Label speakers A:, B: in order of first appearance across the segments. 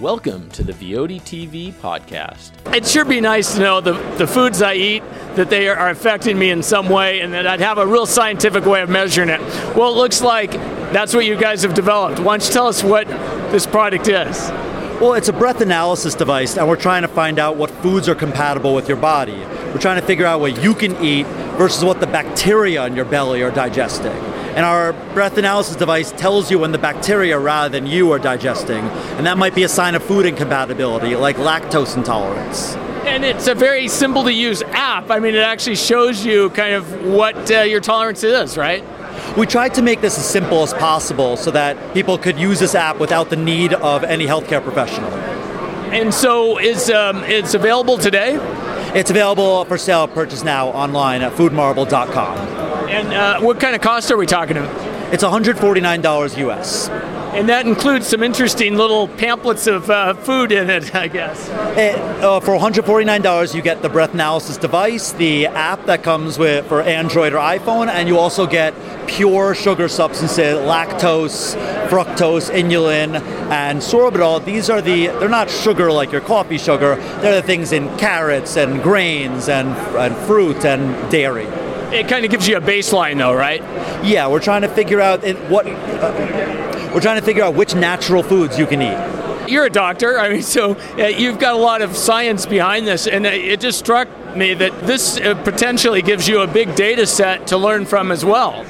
A: Welcome to the Vioti TV podcast.
B: It'd sure be nice to know the, the foods I eat that they are affecting me in some way and that I'd have a real scientific way of measuring it. Well, it looks like that's what you guys have developed. Why don't you tell us what this product is?
C: Well, it's a breath analysis device, and we're trying to find out what foods are compatible with your body. We're trying to figure out what you can eat versus what the bacteria in your belly are digesting. And our breath analysis device tells you when the bacteria rather than you are digesting. And that might be a sign of food incompatibility, like lactose intolerance.
B: And it's a very simple to use app. I mean, it actually shows you kind of what uh, your tolerance is, right?
C: We tried to make this as simple as possible so that people could use this app without the need of any healthcare professional.
B: And so is um, it's available today?
C: It's available for sale, purchase now online at foodmarble.com.
B: And uh, what kind of cost are we talking about?
C: It's $149 US.
B: And that includes some interesting little pamphlets of uh, food in it, I guess.
C: It, uh, for $149, you get the breath analysis device, the app that comes with for Android or iPhone, and you also get pure sugar substances, lactose, fructose, inulin, and sorbitol. These are the, they're not sugar like your coffee sugar, they're the things in carrots and grains and, and fruit and dairy.
B: It kind of gives you a baseline, though, right?
C: Yeah, we're trying to figure out what. Uh, we're trying to figure out which natural foods you can eat.
B: You're a doctor, I mean, so uh, you've got a lot of science behind this, and it just struck me that this uh, potentially gives you a big data set to learn from as well.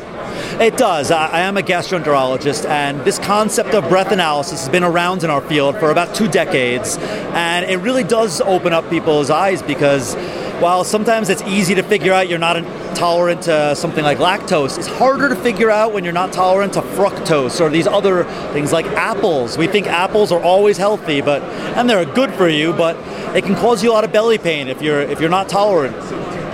C: It does. I, am a gastroenterologist, and this concept of breath analysis has been around in our field for about two decades, and it really does open up people's eyes because while sometimes it's easy to figure out you're not tolerant to something like lactose, it's harder to figure out when you're not tolerant to fructose or these other things like apples. We think apples are always healthy, but and they're good for you, but it can cause you a lot of belly pain if you're if you're not tolerant.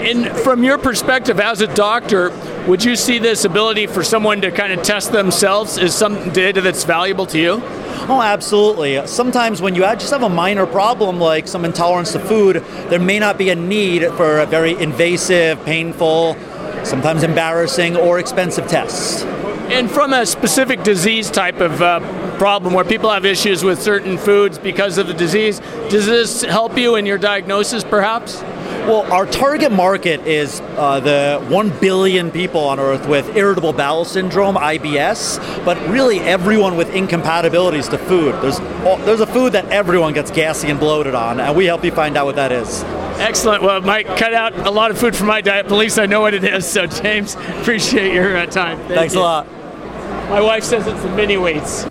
B: And from your perspective as a doctor, would you see this ability for someone to kind of test themselves as some data that's valuable to you?
C: Oh, absolutely. Sometimes when you just have a minor problem like some intolerance to food, there may not be a need for a very invasive, painful, sometimes embarrassing, or expensive tests.
B: And from a specific disease type of uh, problem where people have issues with certain foods because of the disease, does this help you in your diagnosis perhaps?
C: Well, our target market is uh, the 1 billion people on Earth with irritable bowel syndrome, IBS, but really everyone with incompatibilities to food. There's, there's a food that everyone gets gassy and bloated on, and we help you find out what that is.
B: Excellent. Well, Mike, cut out a lot of food from my diet, but at least I know what it is. So, James, appreciate your uh, time.
C: Thank Thanks you. a lot.
B: My wife says it's the mini weights.